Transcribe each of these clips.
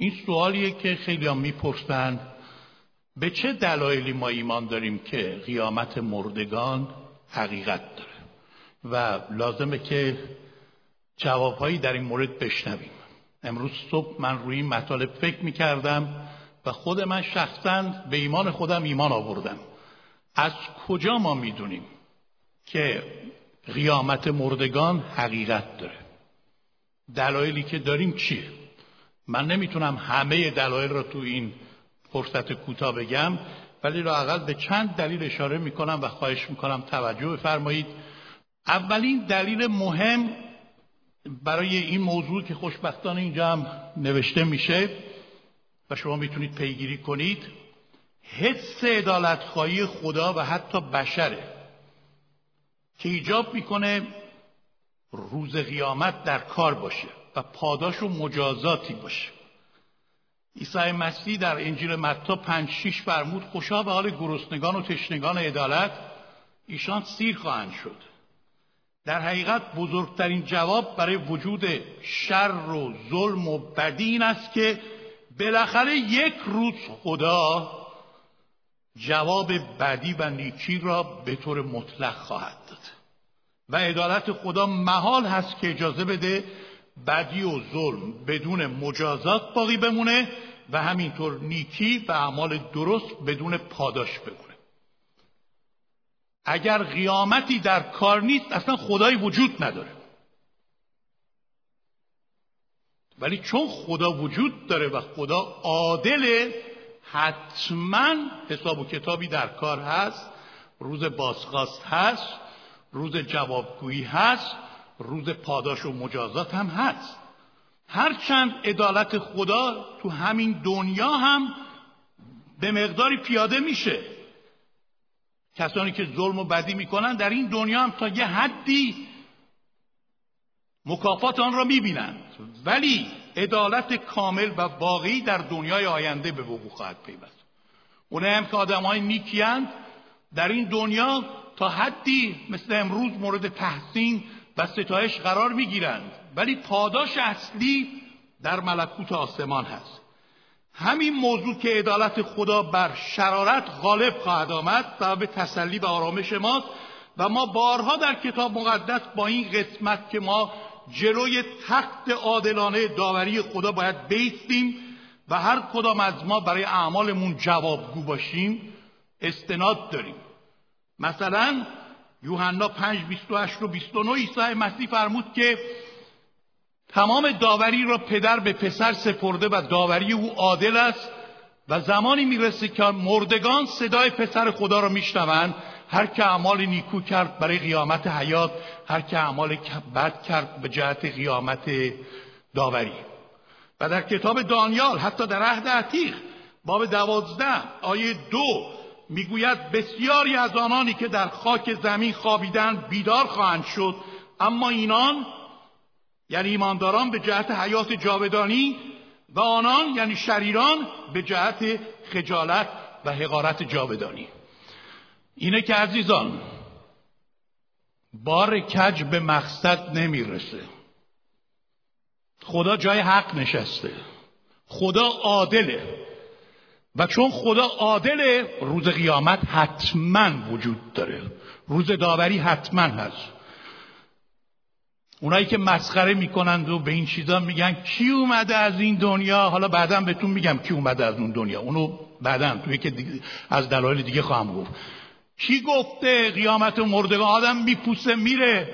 این سوالیه که خیلی هم می‌پرسن به چه دلایلی ما ایمان داریم که قیامت مردگان حقیقت داره؟ و لازمه که جوابهایی در این مورد بشنویم. امروز صبح من روی این مطالب فکر می‌کردم و خود من شخصا به ایمان خودم ایمان آوردم. از کجا ما می‌دونیم که قیامت مردگان حقیقت داره؟ دلایلی که داریم چیه؟ من نمی‌تونم همه دلایل را تو این فرصت کوتاه بگم ولی لاقل به چند دلیل اشاره می‌کنم و خواهش می‌کنم توجه بفرمایید. اولین دلیل مهم برای این موضوع که خوشبختانه اینجا هم نوشته میشه و شما می‌تونید پیگیری کنید حس ادالتخواهی خدا و حتی بشره که ایجاب می‌کنه روز قیامت در کار باشه. پاداش و مجازاتی باشه. عیسی مسیح در انجیل متی پنج شیش فرمود خوشا به حال گرسنگان و تشنگان عدالت ایشان سیر خواهند شد. در حقیقت بزرگترین جواب برای وجود شر و ظلم و بدی این است که بالاخره یک روز خدا جواب بدی و نیکی را به طور مطلق خواهد داد. و عدالت خدا محال هست که اجازه بده بدی و ظلم بدون مجازات باقی بمونه و همینطور نیکی و اعمال درست بدون پاداش بمونه. اگر قیامتی در کار نیست اصلا خدایی وجود نداره. ولی چون خدا وجود داره و خدا عادل حتما حساب و کتابی در کار هست روز بازخواست هست روز جوابگویی هست روز پاداش و مجازات هم هست. هرچند عدالت خدا تو همین دنیا هم به مقداری پیاده میشه. کسانی که ظلم و بدی می‌کنن در این دنیا هم تا یه حدی مکافات آن را می‌بینند. ولی عدالت کامل و واقعی در دنیای آینده به وقوع خواهد پیوست. اونایی هم که آدم های نیکیند در این دنیا تا حدی مثل امروز مورد تحسین و ستایش قرار می‌گیرند. ولی پاداش اصلی در ملکوت آسمان هست. همین موضوع که عدالت خدا بر شرارت غالب خواهد آمد سبب تسلی و آرامش ماست و ما بارها در کتاب مقدس با این قسمت که ما جلوی تخت عادلانه داوری خدا باید بیستیم و هر کدام از ما برای اعمالمون جوابگو باشیم استناد داریم. مثلا یوحنا 5 28 و 29 عیسی مسیح فرمود که تمام داوری را پدر به پسر سپرده و داوری او عادل است و زمانی می‌رسه که مردگان صدای پسر خدا را میشنوند هر که اعمال نیکو کرد برای قیامت حیات هر که اعمال بد کرد به جهت قیامت داوری. و در کتاب دانیال حتی در عهد عتیق باب دوازده آیه دو می‌گوید بسیاری از آنانی که در خاک زمین خوابیدن بیدار خواهند شد. اما اینان یعنی ایمانداران به جهت حیات جاودانی و آنان یعنی شریران به جهت خجالت و حقارت جاودانی. اینه که عزیزان بار کج به مقصد نمی‌رسه. خدا جای حق نشسته. خدا عادله. و چون خدا عادله روز قیامت حتما وجود داره. روز داوری حتما هست. اونایی که مسخره می‌کنند و به این چیزا میگن کی اومده از این دنیا؟ حالا بعدا بهتون میگم کی اومده از اون دنیا. اونو بعدا توی که از دلایل دیگه خواهم گفت. کی گفته؟ قیامت و مردگان آدم میپوسه میره.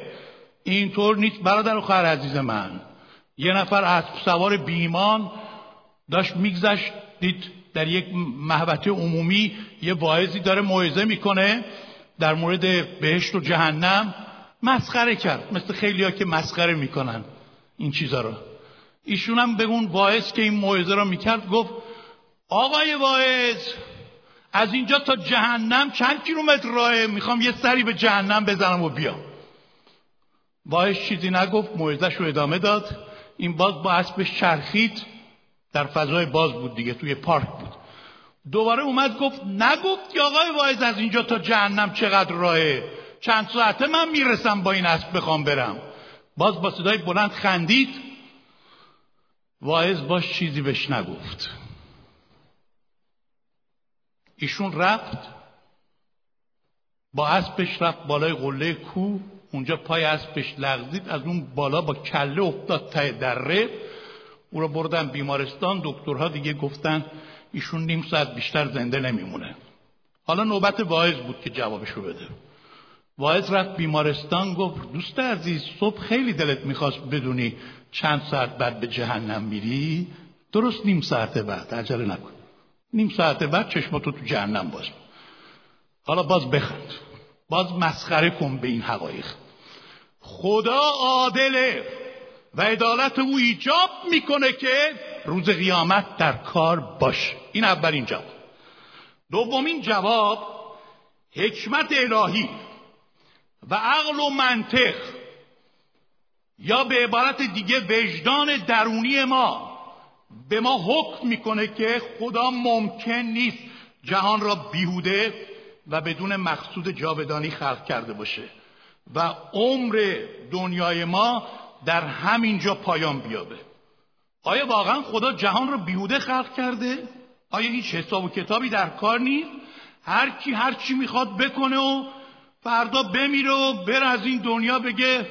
اینطور نیست. برادر و خواهر عزیز من یه نفر از سوار بیمان داشت میگذشت دید در یک محوطه عمومی یه واعظی داره موعظه می‌کنه در مورد بهشت و جهنم مسخره کرد. مثل خیلی ها که مسخره می‌کنن این چیزا رو. ایشون هم به اون واعظ که این موعظه رو می‌کرد گفت آقای واعظ از اینجا تا جهنم چند کیلومتر راهه؟ می‌خوام یه سری به جهنم بزنم و بیام. واعظ چیزی نگفت موعظش رو ادامه داد. این باز با اسبش چرخید. در فضای باز بود دیگه توی پارک بود. دوباره اومد گفت نگفت یا آقای واعظ از اینجا تا جهنم چقدر راهه؟ چند ساعته من می‌رسم با این اسب بخوام برم. باز با صدای بلند خندید. واعظ باش چیزی بهش نگفت. ایشون رفت با اسبش رفت بالای قله کو اونجا پای اسبش لغزید از اون بالا با کله افتاد ته دره. او رو بردن بیمارستان دکترها دیگه گفتن ایشون نیم ساعت بیشتر زنده نمیمونه. حالا نوبت واعظ بود که جوابشو بده. واعظ رفت بیمارستان گفت دوست عزیز صبح خیلی دلت می‌خواست بدونی چند ساعت بعد به جهنم میری؟ درست نیم ساعت بعد عجله نکن. نیم ساعت بعد چشماتو تو جهنم باز حالا باز بخند. باز مسخره کن به این حقایق. خدا عادله. و عدالت او ایجاب می‌کنه که روز قیامت در کار باشه. این اولین جواب. دومین جواب حکمت الهی و عقل و منطق یا به عبارت دیگه وجدان درونی ما به ما حکم می‌کنه که خدا ممکن نیست جهان را بیهوده و بدون مقصود جاودانی خلق کرده باشه و عمر دنیای ما در همینجا پایان بیابه آیا واقعا خدا جهان را بیهوده خلق کرده؟ آیا هیچ حساب و کتابی در کار نیست؟ هر کی هر چی می‌خواد بکنه و فردا بمیره و بر از این دنیا بگه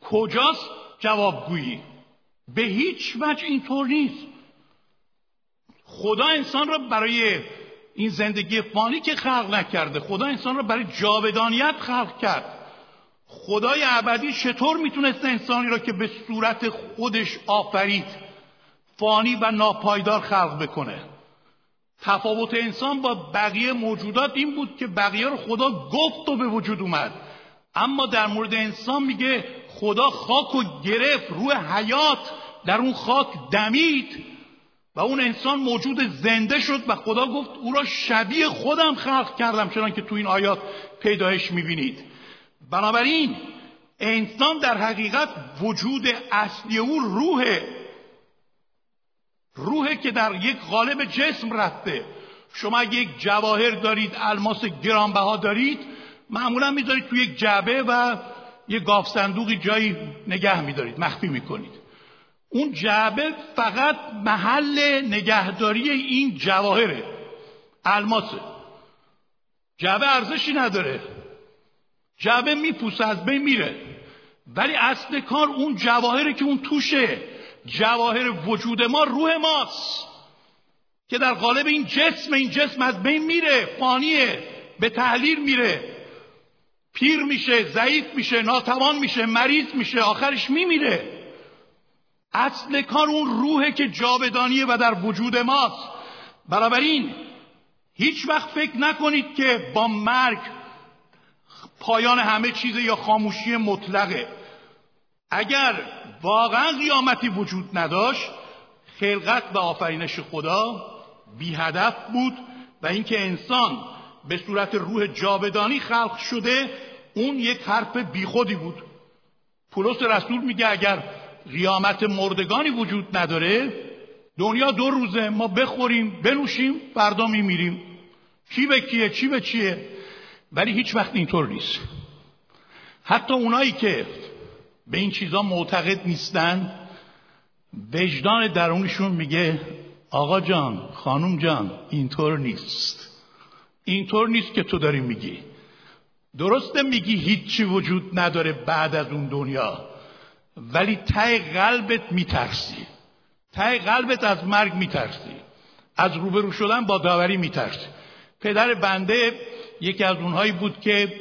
کجاست جوابگویی به هیچ وجه اینطور نیست خدا انسان را برای این زندگی فانی که خلق نکرده خدا انسان را برای جاودانیت خلق کرد خدای ابدی چطور می‌تونست انسانی را که به صورت خودش آفرید فانی و ناپایدار خلق بکنه؟ تفاوت انسان با بقیه موجودات این بود که بقیه رو خدا گفت و به وجود اومد. اما در مورد انسان میگه خدا خاک و گرفت روی حیات در اون خاک دمید و اون انسان موجود زنده شد و خدا گفت او را شبیه خودم خلق کردم چنان که تو این آیات پیدایش می‌بینید. بنابراین انسان در حقیقت وجود اصلی او روحه. روحه که در یک قالب جسم رفته. شما یک جواهر دارید الماس گرانبها دارید معمولا می‌ذارید تو یک جعبه و یک گاف صندوقی جایی نگه میدارید مخفی می‌کنید. اون جعبه فقط محل نگهداری این جواهره الماسه. جعبه ارزشی نداره. جعبه میپوسه از بین میره. ولی اصل کار اون جواهره که اون توشه. جواهر وجود ما روح ماست. که در قالب این جسم این جسم از بین میره فانیه به تحلیل میره. پیر میشه ضعیف میشه ناتوان میشه مریض میشه آخرش میمیره. اصل کار اون روحه که جاودانیه و در وجود ماست. بنابراین هیچ وقت فکر نکنید که با مرگ پایان همه چیز یا خاموشی مطلقه. اگر واقعا قیامتی وجود نداشت خلقت و آفرینش خدا بی هدف بود و اینکه انسان به صورت روح جاودانی خلق شده اون یک حرف بیخودی بود. پولس رسول میگه اگر قیامت مردگانی وجود نداره دنیا دو روزه ما بخوریم بنوشیم فردا میمیریم. چی به کیه چی به چیه؟ ولی هیچ وقت اینطور نیست. حتی اونایی که به این چیزا معتقد نیستن وجدان درونشون میگه آقا جان خانم جان اینطور نیست. اینطور نیست که تو داری میگی. درسته میگی هیچی وجود نداره بعد از اون دنیا ولی ته قلبت میترسی. ته قلبت از مرگ میترسی. از روبرو شدن با داوری میترسی. پدر بنده یکی از اونهایی بود که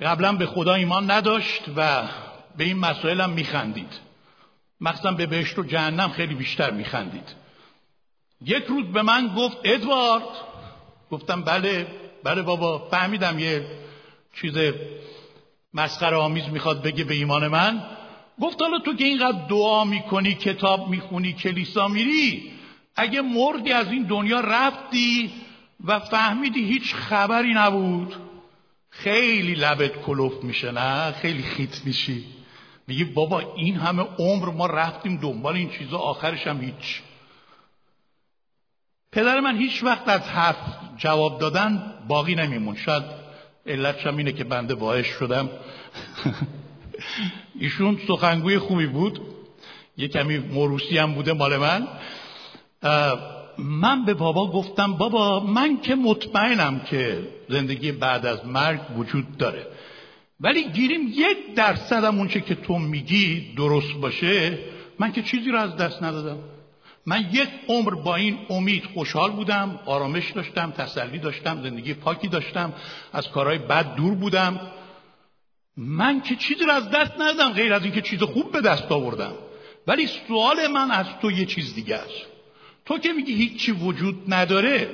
قبلا به خدا ایمان نداشت و به این مسائل هم میخندید. مخصوصا به بهشت و جهنم خیلی بیشتر میخندید. یک روز به من گفت ادوارد! گفتم بله بله بابا فهمیدم یه چیز مسخره آمیز می‌خواد بگه به ایمان من. گفت حالا تو که اینقدر دعا می‌کنی کتاب می‌خونی کلیسا میری اگه مردی از این دنیا رفتی و فهمیدی هیچ خبری نبود. خیلی لبت کلوف میشه نه؟ خیلی خیت میشی. میگی بابا این همه عمر ما رفتیم دنبال این چیزا آخرش هم هیچ. پدر من هیچ وقت از حرف جواب دادن باقی نمیمون. شاید علتش هم اینه که بنده باعث شدم. ایشون سخنگوی خوبی بود. یه کمی موروسی هم بوده مال من. من به بابا گفتم بابا من که مطمئنم که زندگی بعد از مرگ وجود داره. ولی گیریم یک درصد هم اونچه که تو میگی درست باشه من که چیزی رو از دست ندادم. من یک عمر با این امید خوشحال بودم آرامش داشتم تسلی داشتم زندگی پاکی داشتم از کارهای بد دور بودم. من که چیزی رو از دست ندادم غیر از اینکه چیز خوب به دست آوردم. ولی سوال من از تو یه چیز دیگه است. تو که میگی هیچی وجود نداره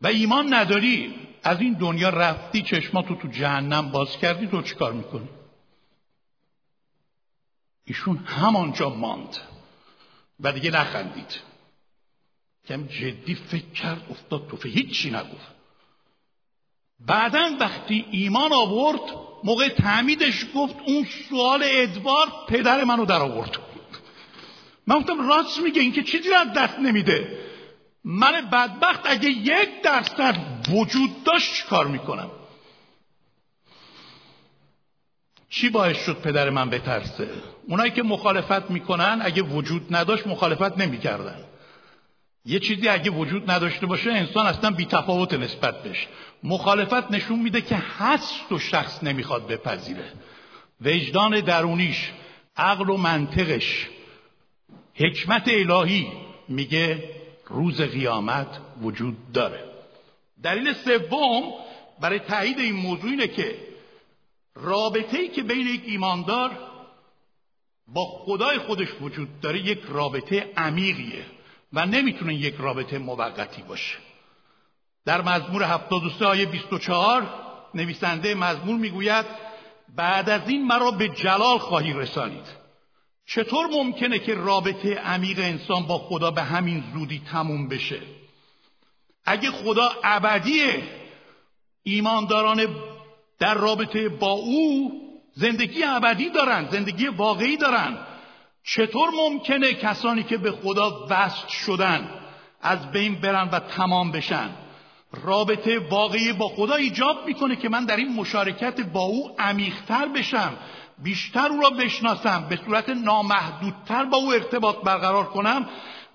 و ایمان نداری از این دنیا رفتی چشماتو تو جهنم باز کردی تو چیکار می‌کنی؟ ایشون همانجا ماند و دیگه نخندید. کم جدی فکر کرد افتاد تو هیچی نگفت. بعدا وقتی ایمان آورد موقع تعمیدش گفت اون سوال ادوارد پدر منو در آورد من گفتم راست میگه این که چیزی از دست نمیده. من بدبخت اگه یک درصد وجود داشت کار می‌کنم؟ چی باعث شد پدر من بترسه؟ اونایی که مخالفت می‌کنن اگه وجود نداشت مخالفت نمی‌کردن. یه چیزی اگه وجود نداشته باشه انسان اصلا بی تفاوت نسبت بهش. مخالفت نشون میده که هست و شخص نمی‌خواد بپذیره. وجدان درونیش عقل و منطقش حکمت الهی. میگه روز قیامت وجود داره. دلیل سوم برای تایید این موضوع اینه که رابطه ای که بین یک ایماندار با خدای خودش وجود داره یک رابطه عمیقیه و نمی‌تونه یک رابطه موقتی باشه. در مزمور 73 آیه 24 نویسنده مزمور می‌گوید بعد از این مرا به جلال خواهی رسانید. چطور ممکنه که رابطه عمیق انسان با خدا به همین زودی تموم بشه؟ اگه خدا ابدیه ایمانداران در رابطه با او زندگی ابدی دارن زندگی واقعی دارن. چطور ممکنه کسانی که به خدا وصل شدن از بین برن و تمام بشن؟ رابطه واقعی با خدا ایجاب می‌کنه که من در این مشارکت با او عمیقتر بشم. بیشتر او را بشناسم به صورت نامحدودتر با او ارتباط برقرار کنم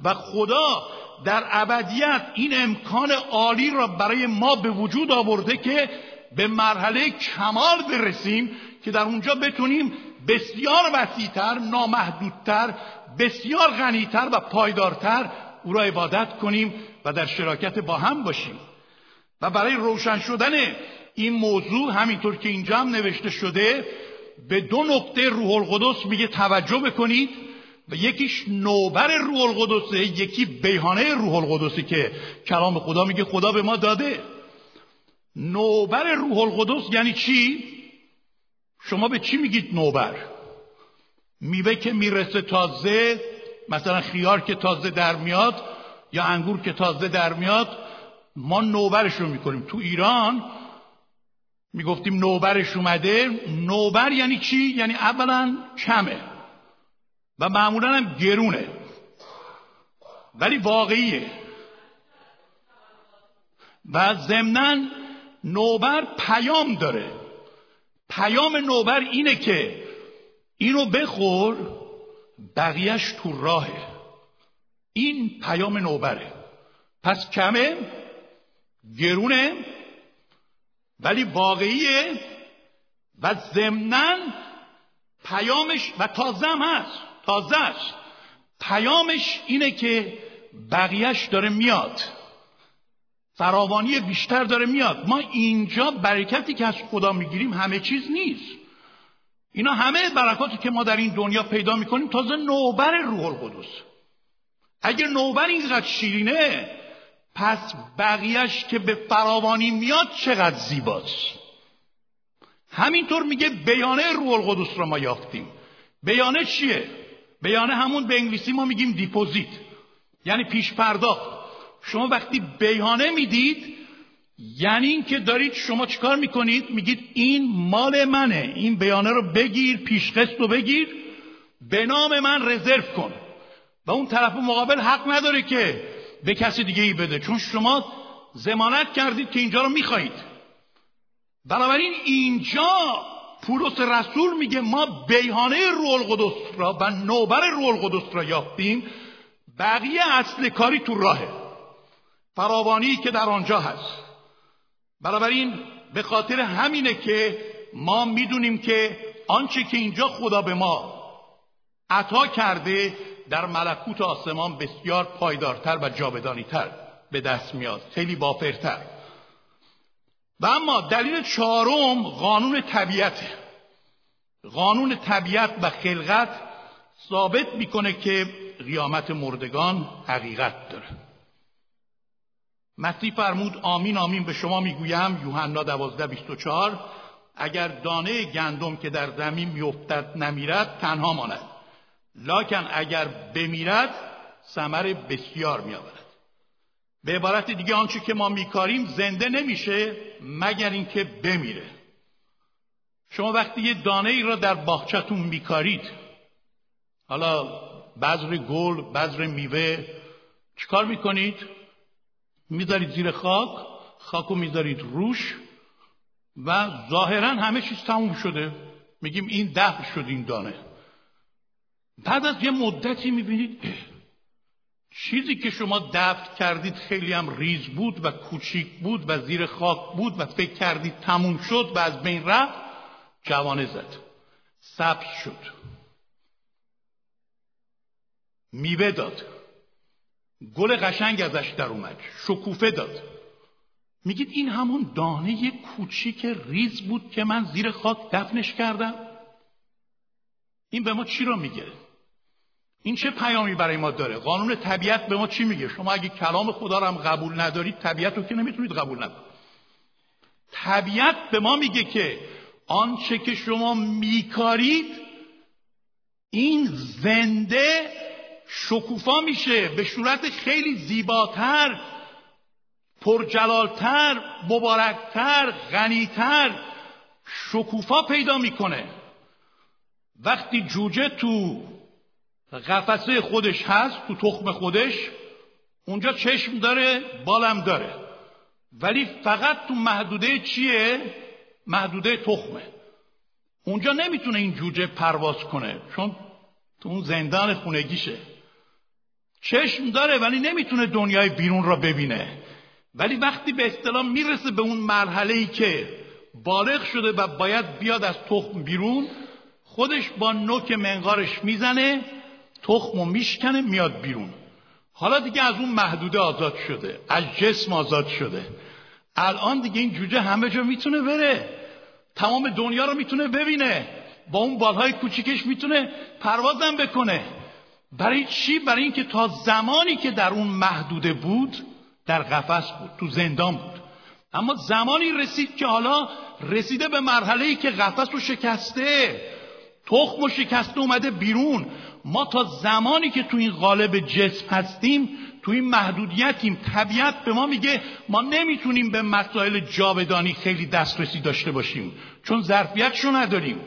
و خدا در ابدیت این امکان عالی را برای ما به وجود آورده که به مرحله کمال برسیم که در اونجا بتونیم بسیار وسیعتر نامحدودتر بسیار غنیتر و پایدارتر او را عبادت کنیم و در شراکت با هم باشیم. و برای روشن شدن این موضوع همینطور که اینجا هم نوشته شده به دو نقطه روح القدس میگه توجه بکنید و یکیش نوبر روح القدسه یکی بیهانه روح القدسه که کلام خدا میگه خدا به ما داده نوبر روح القدس یعنی چی؟ شما به چی میگید نوبر؟ میوه که می‌رسه تازه مثلا خیار که تازه در میاد یا انگور که تازه در میاد ما نوبرش رو می‌کنیم تو ایران می‌گفتیم نوبرش اومده. نوبر یعنی چی؟ یعنی اولا کمه و معمولا هم گرونه. ولی واقعیه. و ضمنا نوبر پیام داره. پیام نوبر اینه که اینو بخور بقیهش تو راهه. این پیام نوبره. پس کمه گرونه ولی واقعیه و ضمنا پیامش و تازم هست تازه است. پیامش اینه که بقیهش داره میاد. فراوانی بیشتر داره میاد. ما اینجا برکتی که از خدا می‌گیریم همه چیز نیست. اینا همه برکاتی که ما در این دنیا پیدا می‌کنیم تازه نوبر روح القدس. اگر نوبر اینقدر شیرینه پس بقیهش که به فراوانی میاد چقدر زیباست. همینطور میگه بیانه روح القدس رو ما یافتیم. بیانه چیه؟ بیانه همون به انگلیسی ما میگیم دیپوزیت. یعنی پیش پرداخت شما وقتی بیانه می‌دید یعنی اینکه دارید شما چیکار می‌کنید؟ میگید این مال منه. این بیانه رو بگیر پیشقسط رو بگیر به نام من رزرو کن. و اون طرف مقابل حق نداره که به کسی دیگه ای بده. چون شما زمانت کردید که اینجا رو می‌خواهید. بنابراین اینجا پولس رسول میگه ما بیهانه روح القدس را و نوبر روح القدس را یافتیم. بقیه اصل کاری تو راهه. فراوانی که در آنجا هست. بنابراین به خاطر همینه که ما می‌دونیم که آنچه که اینجا خدا به ما عطا کرده در ملکوت آسمان بسیار پایدارتر و جاودانیتر به دست میاد خیلی بافرتر. و اما دلیل چهارم قانون طبیعته قانون طبیعت و خلقت ثابت می‌کنه که قیامت مردگان حقیقت داره. مسیح فرمود آمین آمین به شما می‌گویم یوحنا دوازده بیست و چهار اگر دانه گندم که در زمین میافتد نمیرد تنها ماند. لاکن اگر بمیرد ثمر بسیار میآورد. به عبارت دیگه آنچه که ما میکاریم زنده نمیشه مگر اینکه بمیره. شما وقتی یه دانه ای را در باغچتون میکارید حالا بذر گل بذر میوه چیکار می‌کنید؟ می‌ذارید زیر خاک خاکو می‌ذارید روش و ظاهرا همه چیز تموم شده. میگیم این دفع شد این دانه. بعد از یه مدتی می‌بینید چیزی که شما دفت کردید خیلی هم ریز بود و کوچیک بود و زیر خاک بود و فکر کردید تموم شد و از بین رفت جوانه زد. سبز شد. میوه داد. گل قشنگ ازش در اومد. شکوفه داد. میگید این همون دانه کوچیک ریز بود که من زیر خاک دفنش کردم؟ این به ما چی رو میگه؟ این چه پیامی برای ما داره؟ قانون طبیعت به ما چی میگه؟ شما اگه کلام خدا رو هم قبول ندارید طبیعت رو که نمی‌تونید قبول نکنید طبیعت به ما میگه که آنچه که شما میکارید این زنده شکوفا میشه به صورت خیلی زیباتر پرجلالتر مبارکتر غنیتر شکوفا پیدا می‌کنه. وقتی جوجه تو قفسه خودش هست تو تخم خودش اونجا چشم داره بالم داره. ولی فقط تو محدوده چیه؟ محدوده تخمه. اونجا نمی‌تونه این جوجه پرواز کنه چون تو اون زندان خونگیشه. چشم داره ولی نمی‌تونه دنیای بیرون را ببینه. ولی وقتی به اصطلاح می‌رسه به اون مرحله ای که بالغ شده و باید بیاد از تخم بیرون خودش با نوک منقارش می‌زنه تخم و میشکنه میاد بیرون. حالا دیگه از اون محدوده آزاد شده از جسم آزاد شده. الان دیگه این جوجه همه جا می‌تونه بره. تمام دنیا رو می‌تونه ببینه. با اون بالهای کوچیکش می‌تونه پروازم بکنه. برای چی؟ برای اینکه تا زمانی که در اون محدوده بود در قفس بود تو زندان بود. اما زمانی رسید که حالا رسیده به مرحله ای که قفس رو شکسته. تخم و شکسته اومده بیرون. ما تا زمانی که تو این قالب جسم هستیم تو این محدودیتیم. طبیعت به ما میگه ما نمی‌تونیم به مسائل جاودانی خیلی دسترسی داشته باشیم چون ظرفیتشو نداریم.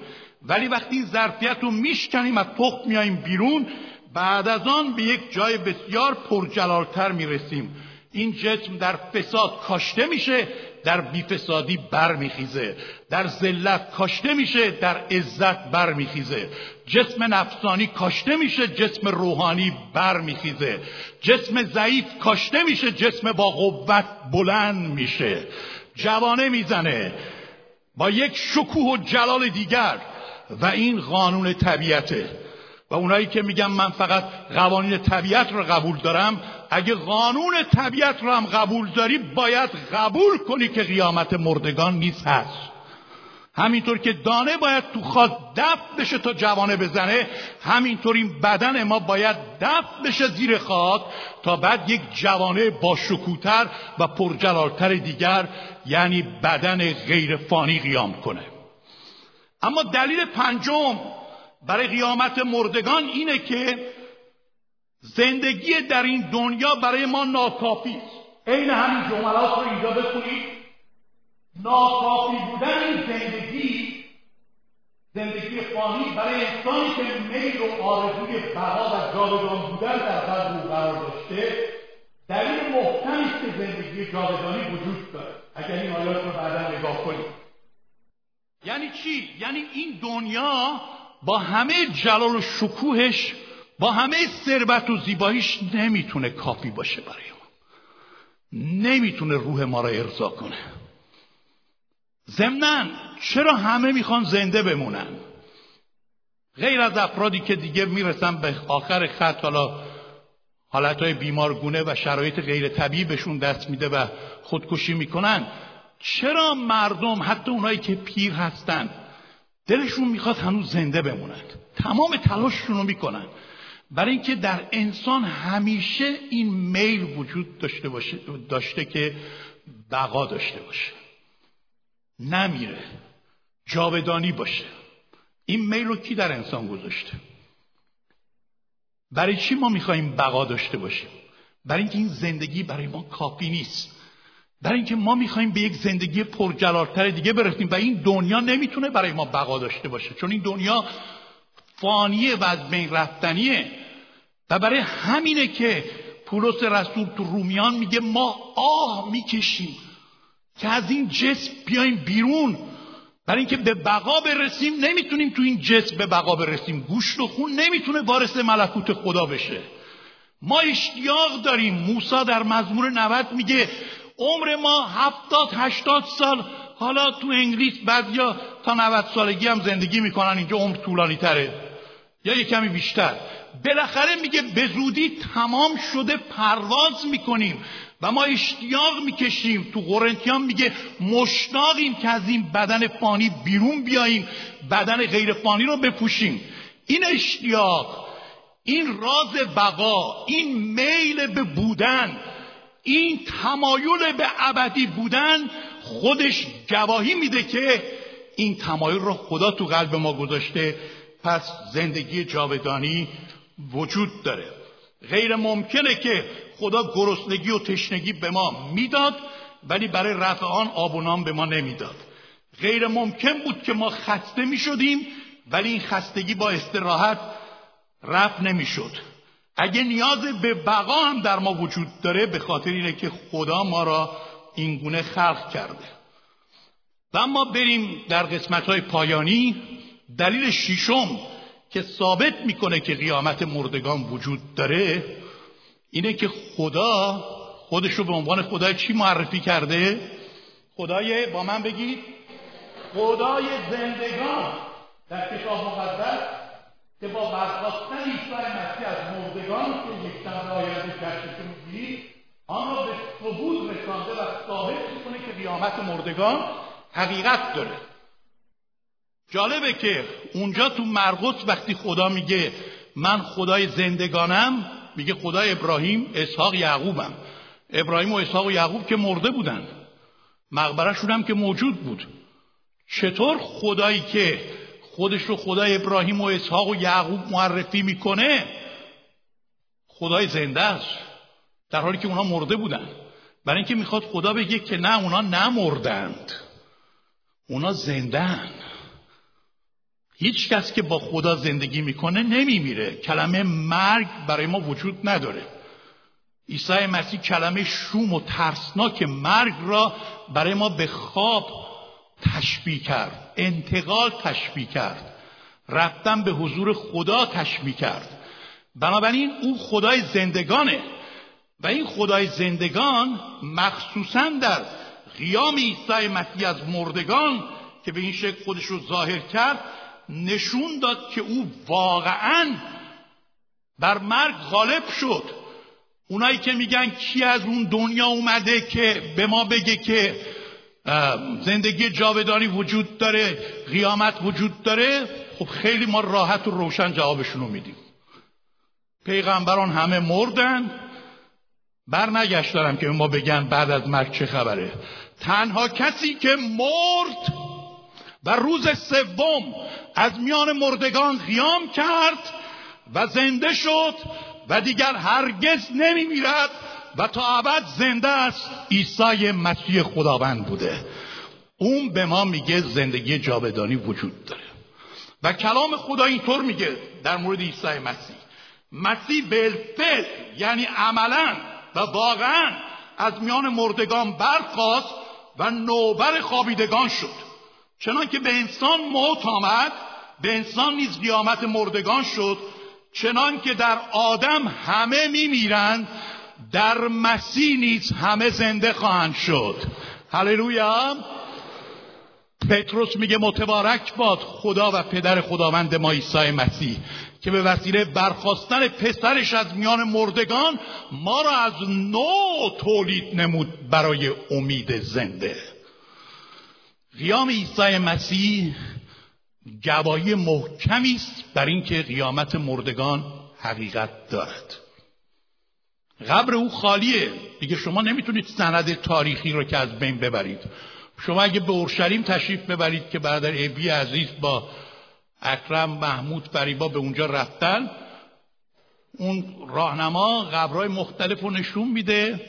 ولی وقتی این ظرفیت رو میشکنیم از تخم میاییم بیرون بعد از آن به یک جای بسیار پرجلالتر می‌رسیم. این جسم در فساد کاشته میشه در بیفسادی برمیخیزه در ذلت کاشته میشه در عزت برمیخیزه. جسم نفسانی کاشته میشه جسم روحانی برمیخیزه. جسم ضعیف کاشته میشه جسم با قوت بلند میشه. جوانه می‌زنه با یک شکوه و جلال دیگر. و این قانون طبیعته. و اونایی که میگن من فقط قوانین طبیعت رو قبول دارم اگه قانون طبیعت رو هم قبول داری باید قبول کنی که قیامت مردگان نیست. هست همینطور که دانه باید تو خاک دفت بشه تا جوانه بزنه همینطور این بدن ما باید دفت بشه زیر خاک تا بعد یک جوانه با شکوتر و پرجلالتر دیگر یعنی بدن غیر فانی قیام کنه. اما دلیل پنجم برای قیامت مردگان اینه که زندگی در این دنیا برای ما ناکافی است. عین همین جملات رو اینجا بخونید. ناکافی بودن این زندگی زندگی فانی برای انسانی که میل و آرزوی بقا و جاودان بودن در قلب او قرار داشته دلیل محکمی است که زندگی جاودانی وجود داره اگر این آیات رو بعدا نگاه کنید. یعنی چی؟ یعنی این دنیا با همه جلال و شکوهش با همه ثروت و زیباییش نمی‌تونه کافی باشه برای ما. نمی‌تونه روح ما را ارضا کنه. ضمنا چرا همه می‌خوان زنده بمونن؟ غیر از افرادی که دیگه می‌رسن به آخر خط حالا حالتهای بیمارگونه و شرایط غیر طبیعی بهشون دست میده و خودکشی می‌کنن چرا مردم حتی اونایی که پیر هستن دلشون می‌خواد هنوز زنده بمونند تمام تلاششون رو می‌کنن. برای اینکه در انسان همیشه این میل وجود داشته باشه داشته که بقا داشته باشه. نمیره جاودانی باشه. این میل رو کی در انسان گذاشته؟ برای چی ما می‌خوایم بقا داشته باشیم؟ برای اینکه این زندگی برای ما کافی نیست. برای اینکه ما می‌خوایم به یک زندگی پرجلالتر دیگه برسیم و این دنیا نمی‌تونه برای ما بقا داشته باشه. چون این دنیا فانیه و از بین رفتنیه. برای همینه که پولس رسول تو رومیان میگه ما آه می‌کشیم که از این جسم بیایم بیرون. برای اینکه به بقا برسیم نمی‌تونیم تو این جسم به بقا برسیم. گوشت و خون نمی‌تونه وارث ملکوت خدا بشه. ما اشتیاق داریم. موسی در مزمور 90 میگه عمر ما هفتاد هشتاد سال. حالا تو انگلیس بعضیا تا 90 سالگی هم زندگی می‌کنن. اینجا عمر طولانی تره یا یه کمی بیشتر. بالاخره میگه به زودی تمام شده پرواز می‌کنیم و ما اشتیاق می‌کشیم. تو قرنتیان میگه مشتاقیم که از این بدن فانی بیرون بیاییم بدن غیر فانی رو بپوشیم. این اشتیاق این راز بقا این میل به بودن این تمایل به ابدی بودن خودش گواهی میده که این تمایل رو خدا تو قلب ما گذاشته. پس زندگی جاودانی وجود داره. غیر ممکنه که خدا گرسنگی و تشنگی به ما می‌داد ولی برای رفع آن آب و نام به ما نمی‌داد. غیر ممکن بود که ما خسته می شدیم ولی این خستگی با استراحت رفع نمی‌شد. اگه نیاز به بقا هم در ما وجود داره به خاطر اینه که خدا ما را اینگونه خلق کرده. و اما بریم در قسمت های پایانی. دلیل شیشم که ثابت می‌کنه که قیامت مردگان وجود داره اینه که خدا خودش رو به عنوان خدای چی معرفی کرده؟ خدای با من بگید خدای زندگان در کتاب مقدس که با برخواستن عیسی مسیح از مردگان که یک شنبه آینده می‌گیرید آن را به ثبوت رسانده و ثابت می‌کنه که قیامت مردگان حقیقت داره. جالبه که اونجا تو مرقس وقتی خدا میگه من خدای زندگانم میگه خدای ابراهیم اسحاق یعقوبم. ابراهیم و اسحاق و یعقوب که مرده بودن. مقبرشون هم که موجود بود. چطور خدایی که خودش رو خدای ابراهیم و اسحاق و یعقوب معرفی می‌کنه خدای زنده است. در حالی که اونها مرده بودن. برای اینکه می‌خواد خدا بگه که نه اونا نمردند. اونا زندن هیچ کس که با خدا زندگی می‌کنه نمیمیره. کلمه مرگ برای ما وجود نداره. عیسی مسیح کلمه شوم و ترسناک مرگ را برای ما به خواب تشبیه کرد. انتقال تشبیه کرد. رفتن به حضور خدا تشبیه کرد. بنابراین او خدای زندگانه. و این خدای زندگان مخصوصا در قیام عیسی مسیح از مردگان که به این شکل خودش رو ظاهر کرد نشون داد که او واقعا بر مرگ غالب شد. اونایی که میگن کی از اون دنیا اومده که به ما بگه که زندگی جاودانی وجود داره قیامت وجود داره خب خیلی ما راحت و روشن جوابشون رو میدیم. پیغمبران همه مردن. بر نگشت که ما بگن بعد از مرگ چه خبره. تنها کسی که مرد و روز سوم از میان مردگان قیام کرد و زنده شد و دیگر هرگز نمی میرد و تا ابد زنده است عیسی مسیح خداوند بوده. اون به ما میگه زندگی جاودانی وجود داره. و کلام خدا اینطور میگه در مورد عیسی مسیح. مسیح بالفعل یعنی عملا و واقعا از میان مردگان برخاست و نوبر خوابیدگان شد. چنان که به انسان موت آمد به انسان نیز قیامت مردگان شد چنان که در آدم همه میمیرند در مسیح نیز همه زنده خواهند شد. هللویا! پتروس میگه متبارک باد خدا و پدر خداوند ما عیسی مسیح که به وسیله برخواستن پسرش از میان مردگان ما را از نو تولید نمود برای امید زنده. قیام عیسی مسیح گواهی محکمی است بر اینکه قیامت مردگان حقیقت دارد. قبر او خالیه. دیگه شما نمی‌تونید سند تاریخی رو که از بین ببرید. شما اگه به اورشلیم تشریف ببرید که برادر ابی عزیز با اکرم محمود فریبا به اونجا رفتن اون راهنما قبرهای مختلف رو نشون میده.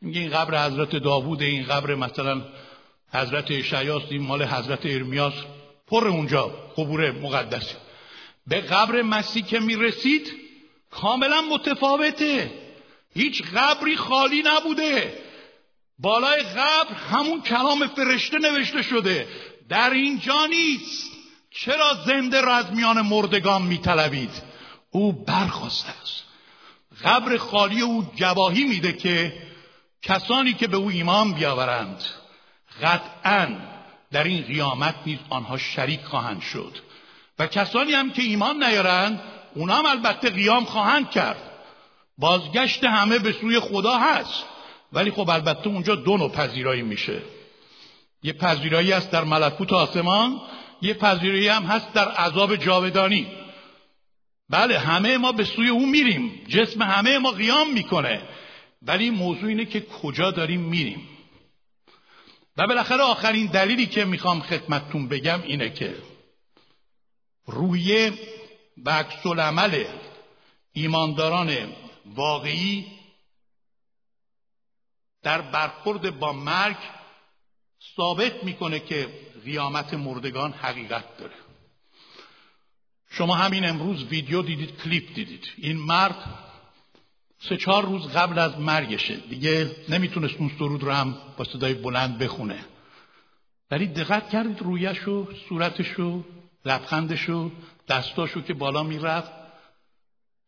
میگه این قبر حضرت داوود این قبر مثلا حضرت اشعیاس این مال حضرت ارمیاس پر اونجا قبور مقدسی به قبر مسیح که می‌رسید کاملا متفاوته. هیچ قبری خالی نبوده. بالای قبر همون کلام فرشته نوشته شده. در اینجا نیست. چرا زنده را از میان مردگان میطلبید؟ او برخواسته است. قبر خالی او گواهی میده که کسانی که به او ایمان بیاورند قطعا در این قیامت نیز آنها شریک خواهند شد. و کسانی هم که ایمان نیارند اونا هم البته قیام خواهند کرد. بازگشت همه به سوی خدا هست. ولی خب البته اونجا دو نوع پذیرایی میشه. یه پذیرایی هست در ملکوت آسمان یه پذیرایی هم هست در عذاب جاودانی. بله همه ما به سوی اون میریم. جسم همه ما قیام می‌کنه. ولی موضوع اینه که کجا داریم میریم. و بالاخره آخرین دلیلی که می‌خوام خدمتتون بگم اینه که روی و عکس عمل ایمانداران واقعی در برخورد با مرگ ثابت می‌کنه که قیامت مردگان حقیقت داره. شما همین امروز ویدیو دیدید کلیپ دیدید. این مرد سه چهار روز قبل از مرگشه. دیگه نمی‌تونست اون سرود رو هم با صدای بلند بخونه. ولی دقت کردید رویشو صورتشو لبخندشو دستاشو که بالا می‌رفت.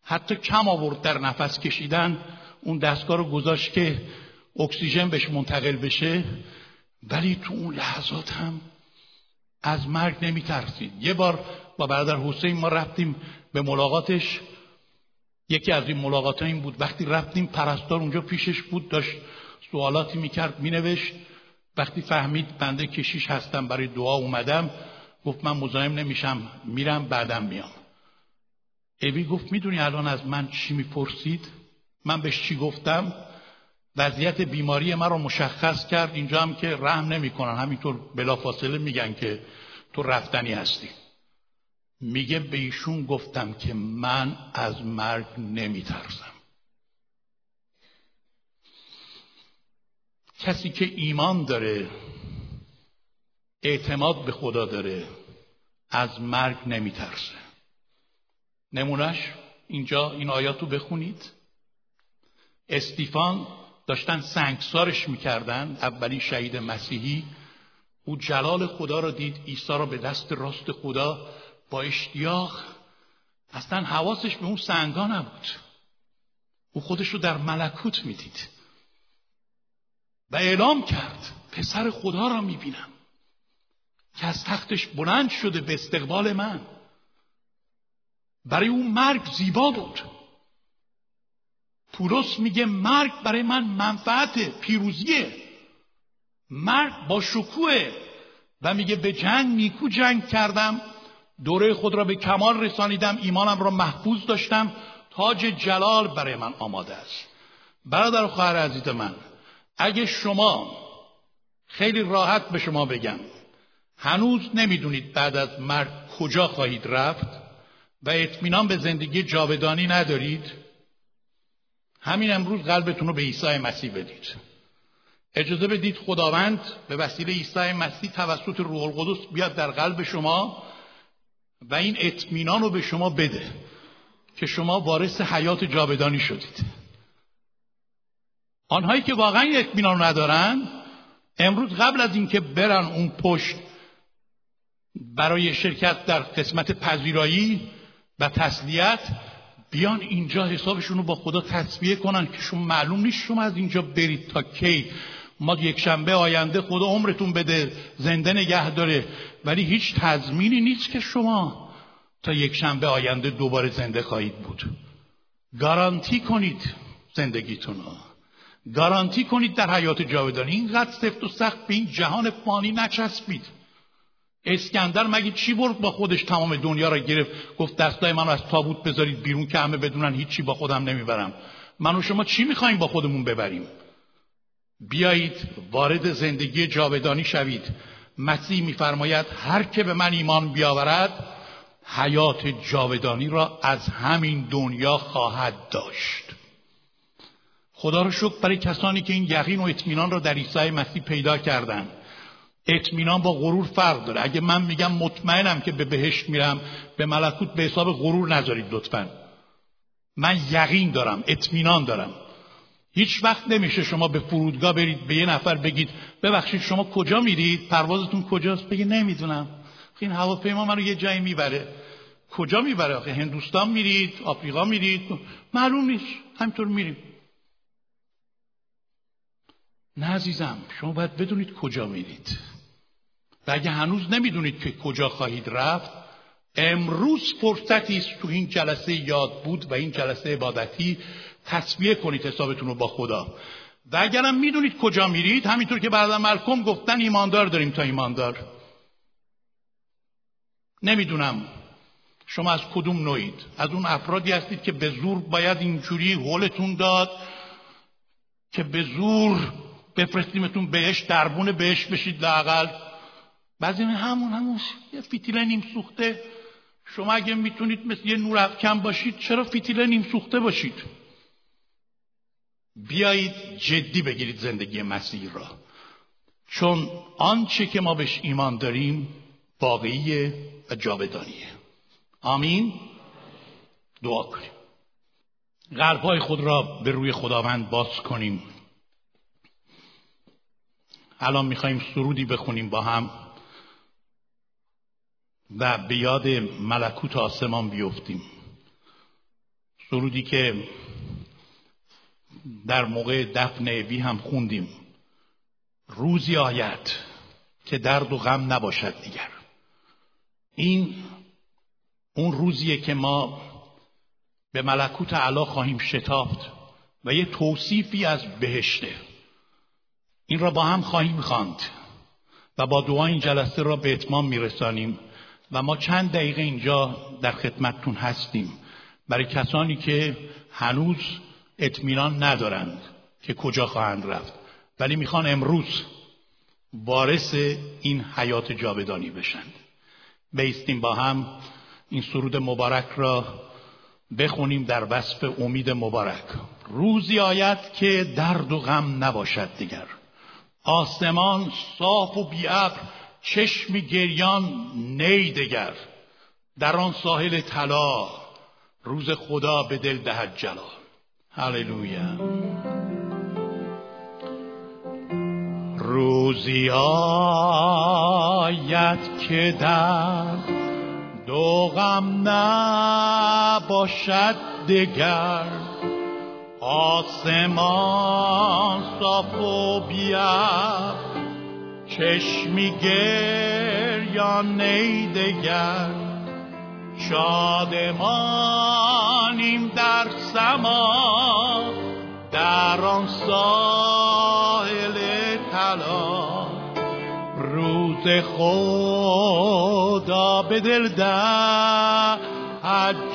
حتی کم آورد در نفس کشیدن. اون دستگاه رو گذاشت که اکسیژن بهش منتقل بشه. ولی تو اون لحظات هم از مرگ نمی ترسید یه بار با برادر حسین ما رفتیم به ملاقاتش. یکی از این ملاقات این بود. وقتی رفتیم پرستار اونجا پیشش بود داشت سوالاتی می‌کرد مینوشت. وقتی فهمید بنده کشیش هستم برای دعا اومدم گفت من مزاحم نمیشم میرم بعدم میام. اوی گفت می‌دونی الان از من چی می‌پرسید؟ من بهش چی گفتم؟ وضعیت بیماری من رو مشخص کرد. اینجا هم که رحم نمی‌کنن. همینطور بلافاصله میگن که تو رفتنی هستی. میگه به ایشون گفتم که من از مرگ نمیترسم. کسی که ایمان داره اعتماد به خدا داره از مرگ نمیترسه. نمونش اینجا این آیات رو بخونید. استیفان داشتن سنگسارش می‌کردن اولین شهید مسیحی او جلال خدا را دید عیسی را به دست راست خدا با اشتیاق اصلا حواسش به اون سنگا نبود. او خودش رو در ملکوت می‌دید و اعلام کرد پسر خدا را می‌بینم که از تختش بلند شده به استقبال من. برای اون مرگ زیبا بود. پولس میگه مرگ برای من منفعت پیروزیه. مرگ با شکوه. و میگه به جنگ نیکو جنگ کردم. دوره خود را به کمال رسانیدم ایمانم را محفوظ داشتم. تاج جلال برای من آماده است. برادر و خواهر عزیز من اگه شما خیلی راحت به شما بگم هنوز نمی‌دونید بعد از مرگ کجا خواهید رفت و اطمینان به زندگی جاودانی ندارید همین امروز قلبتون رو به عیسی مسیح بدید. اجازه بدید خداوند به وسیله عیسی مسیح توسط روح القدس بیاد در قلب شما. و این اطمینان رو به شما بده که شما وارث حیات جاودانی شدید. آنهایی که واقعا اطمینان ندارن امروز قبل از اینکه برن اون پشت برای شرکت در قسمت پذیرایی و تسلیت بیان اینجا حسابشون رو با خدا تصویه کنن که شما معلوم نیست شما از اینجا برید تا کی. ما یک شنبه آینده خدا عمرتون بده زنده نگه داره. ولی هیچ تضمینی نیست که شما تا یک شنبه آینده دوباره زنده خواهید بود. گارانتی کنید زندگیتون رو. گارانتی کنید در حیات جاودانی. اینقدر سفت و سخت به این جهان فانی نچسبید. اسکندر مگه چی برد با خودش تمام دنیا را گرفت؟ گفت دستای منو از تابوت بذارید بیرون که همه بدونن هیچی با خودم نمی‌برم. من و شما چی می‌خوایم با خودمون ببریم؟ بیایید وارد زندگی جاودانی شوید. مسیح میفرماید هر که به من ایمان بیاورد حیات جاودانی را از همین دنیا خواهد داشت. خدا رو شکر برای کسانی که این یقین و اطمینان را در عیسی مسیح پیدا کردند. اطمینان با غرور فرق داره. اگه من میگم مطمئنم که به بهشت میرم به ملکوت به حساب غرور نذارید لطفا. من یقین دارم اطمینان دارم. هیچ وقت نمیشه شما به فرودگاه برید به یه نفر بگید ببخشید شما کجا میرید؟ پروازتون کجاست؟ بگی نمی‌دونم. این هواپیما منو یه جایی می‌بره. کجا می‌بره؟ آخه هندوستان میرید آفریقا میرید. معلوم نیست. همینطور میریم. نه عزیزم شما باید بدونید کجا میرید. و اگه هنوز نمی‌دونید که کجا خواهید رفت امروز فرصتی است تو این جلسه یاد بود و این جلسه عبادتی تصویه کنید حسابتون رو با خدا. و اگرم می‌دونید کجا میرید همینطور که برادر ملکم گفتن ایماندار داریم تا ایماندار. نمی‌دونم شما از کدوم نوعید. از اون افرادی هستید که به زور باید اینجوری حولتون داد که به زور بفرستیمتون بهش دربون بهش بشید لاقل. بعضی همون همون یه فیتیله نیم سوخته. شما اگه می‌تونید مثل یه نور افکن باشید چرا فیتیله نیم سوخته باشید؟ بیایید جدی بگیرید زندگی مسیح را. چون آنچه که ما بهش ایمان داریم واقعیه و جاودانیه. آمین؟ دعا کنیم. قلبهای خود را به روی خداوند باز کنیم. الان می‌خوایم سرودی بخونیم با هم و به یاد ملکوت آسمان بیفتیم. سرودی که در موقع دفن اوی هم خوندیم. روزی آید که درد و غم نباشد دیگر. این اون روزیه که ما به ملکوت علا خواهیم شتافت و یه توصیفی از بهشته. این را با هم خواهیم خواند و با دعا این جلسه را به اتمام میرسانیم و ما چند دقیقه اینجا در خدمتتون هستیم. برای کسانی که هنوز اطمینان ندارند که کجا خواهند رفت. ولی می‌خوان امروز وارث این حیات جاودانی بشند. بیستیم با هم این سرود مبارک را بخونیم در وصف امید مبارک. روزی آید که درد و غم نباشد دیگر. آسمان صاف و بیابر چشم گریان نیدگر در آن ساحل طلا روز خدا به دل دهد جلا هللویا روزی آید که در دو غم نباشد دگر. آسمان صاف و بیاب چشمی گریان نیدگر شادمانیم در سما در آن ساحل طلا. روز خدا به دل ده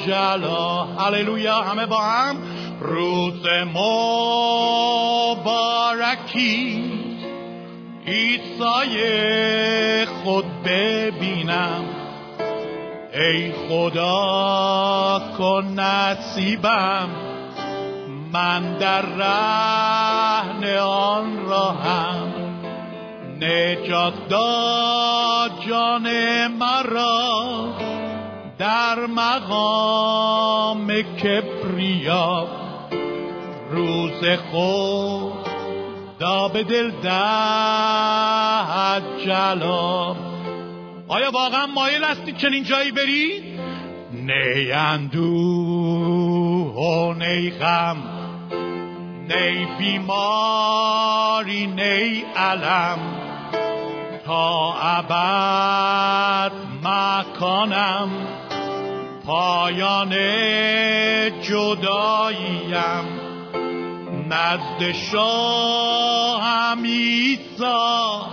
جلا هللویا. همه با هم. روز مبارکی. ایسای خود ببینم. ای خدا کن نصیبم. من در رهن آن راهم. نجات داد جان مرا. در مقام کبریا. روز خود دا به دل ده جلا آیا واقعا مایل هستید چنین جایی برید نی اندوه و نی غم نی بیماری نی علم. تا ابد مکانم پایان جداییم. نزد شاهم ایسا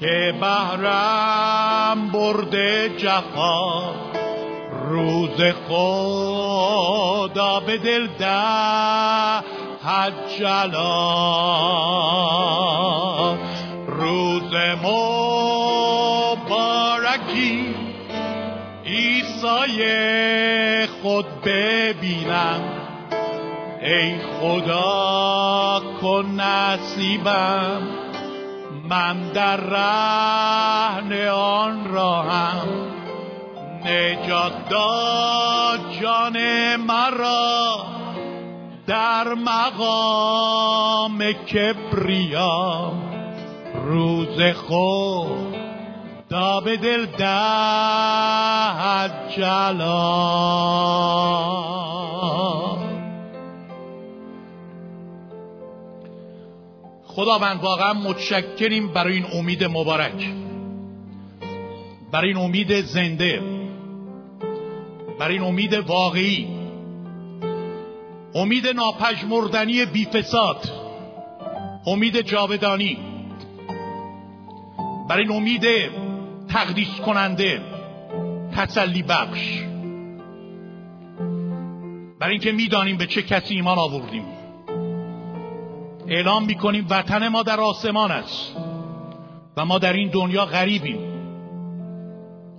که بهرم برده جفا. روز خدا به دل ده جلا روز مبارکی ایسای خود ببینم. ای خدا کن نصیبم. من در رهن آن راهم. نجات داد جان مرا در مقام کبریا. روز خود دا به دل دهد جلا خداوند واقعا متشکریم برای این امید مبارک. برای این امید زنده. برای این امید واقعی. امید ناپژمردنی بیفساد امید جاودانی. برای این امید تقدیس کننده. تسلی بخش. برای اینکه می‌دانیم به چه کسی ایمان آوردیم. اعلام می‌کنیم وطن ما در آسمان است. و ما در این دنیا غریبیم.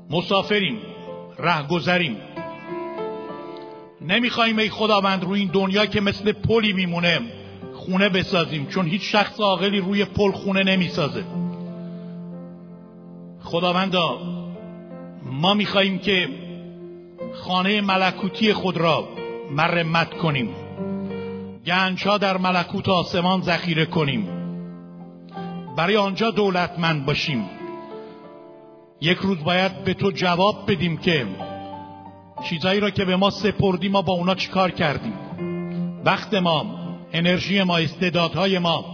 مسافریم. رهگذریم. نمی‌خوایم ای خداوند روی این دنیا که مثل پلی میمونه خونه بسازیم چون هیچ شخص عاقلی روی پل خونه نمی‌سازه. خداوندا ما می‌خواهیم که خانه ملکوتی خود را مرمت کنیم. گنجها در ملکوت آسمان ذخیره کنیم. برای آنجا دولتمند باشیم. یک روز باید به تو جواب بدیم که چیزایی را که به ما سپردی ما با اونا چیکار کردیم؟ وقت ما انرژی ما استعدادهای ما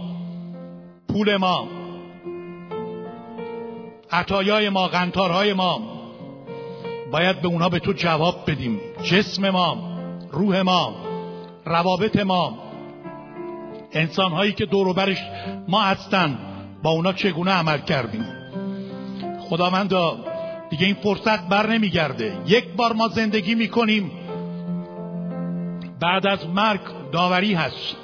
پول ما عطایای ما غنتارهای ما باید به اونا به تو جواب بدیم. جسم ما روح ما روابط ما. انسان هایی که دور برش ما هستن با اونا چگونه عمل کردیم؟ خداوندا دیگه این فرصت بر نمیگرده. یک بار ما زندگی می‌کنیم بعد از مرگ داوری هست.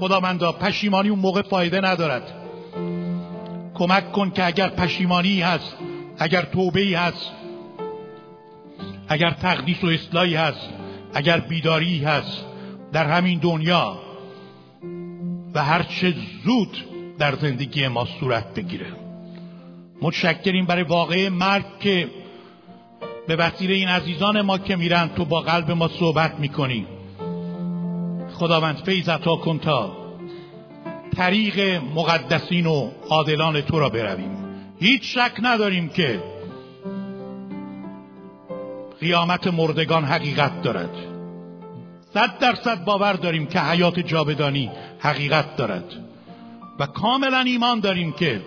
خداوندا پشیمانی اون موقع فایده ندارد. کمک کن که اگر پشیمانی هست اگر توبه هست اگر تقدیس و اصلاحی هست اگر بیداری هست در همین دنیا و هر چه زود در زندگی ما صورت بگیره. متشکریم برای واقعه مرگ که به وسیله این عزیزان ما که میرن تو با قلب ما صحبت می‌کنی. خداوند فیض عطا کن تا طریق مقدسین و عادلان تو را برویم. هیچ شک نداریم که قیامت مردگان حقیقت دارد. صد درصد باور داریم که حیات جاودانی حقیقت دارد. و کاملا ایمان داریم که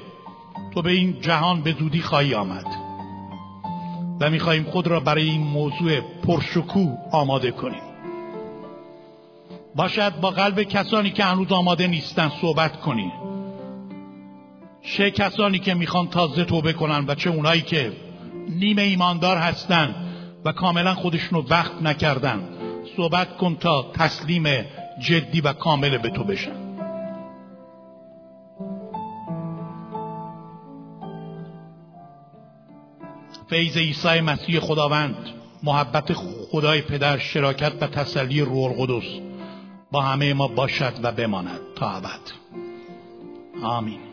تو به این جهان به زودی خواهی آمد. و می‌خواهیم خود را برای این موضوع پرشکوه آماده کنیم. باشد با قلب کسانی که هنوز آماده نیستن صحبت کنی. چه کسانی که می‌خوان تازه توبه کنن و چه اونایی که نیمه ایماندار هستن و کاملا خودشونو وقت نکردن. صحبت کن تا تسلیم جدی و کامل به تو بشن. فیض عیسی مسیح خداوند محبت خدای پدر شراکت و تسلی روح القدس با همه ما باشد و بماند تا ابد. آمین.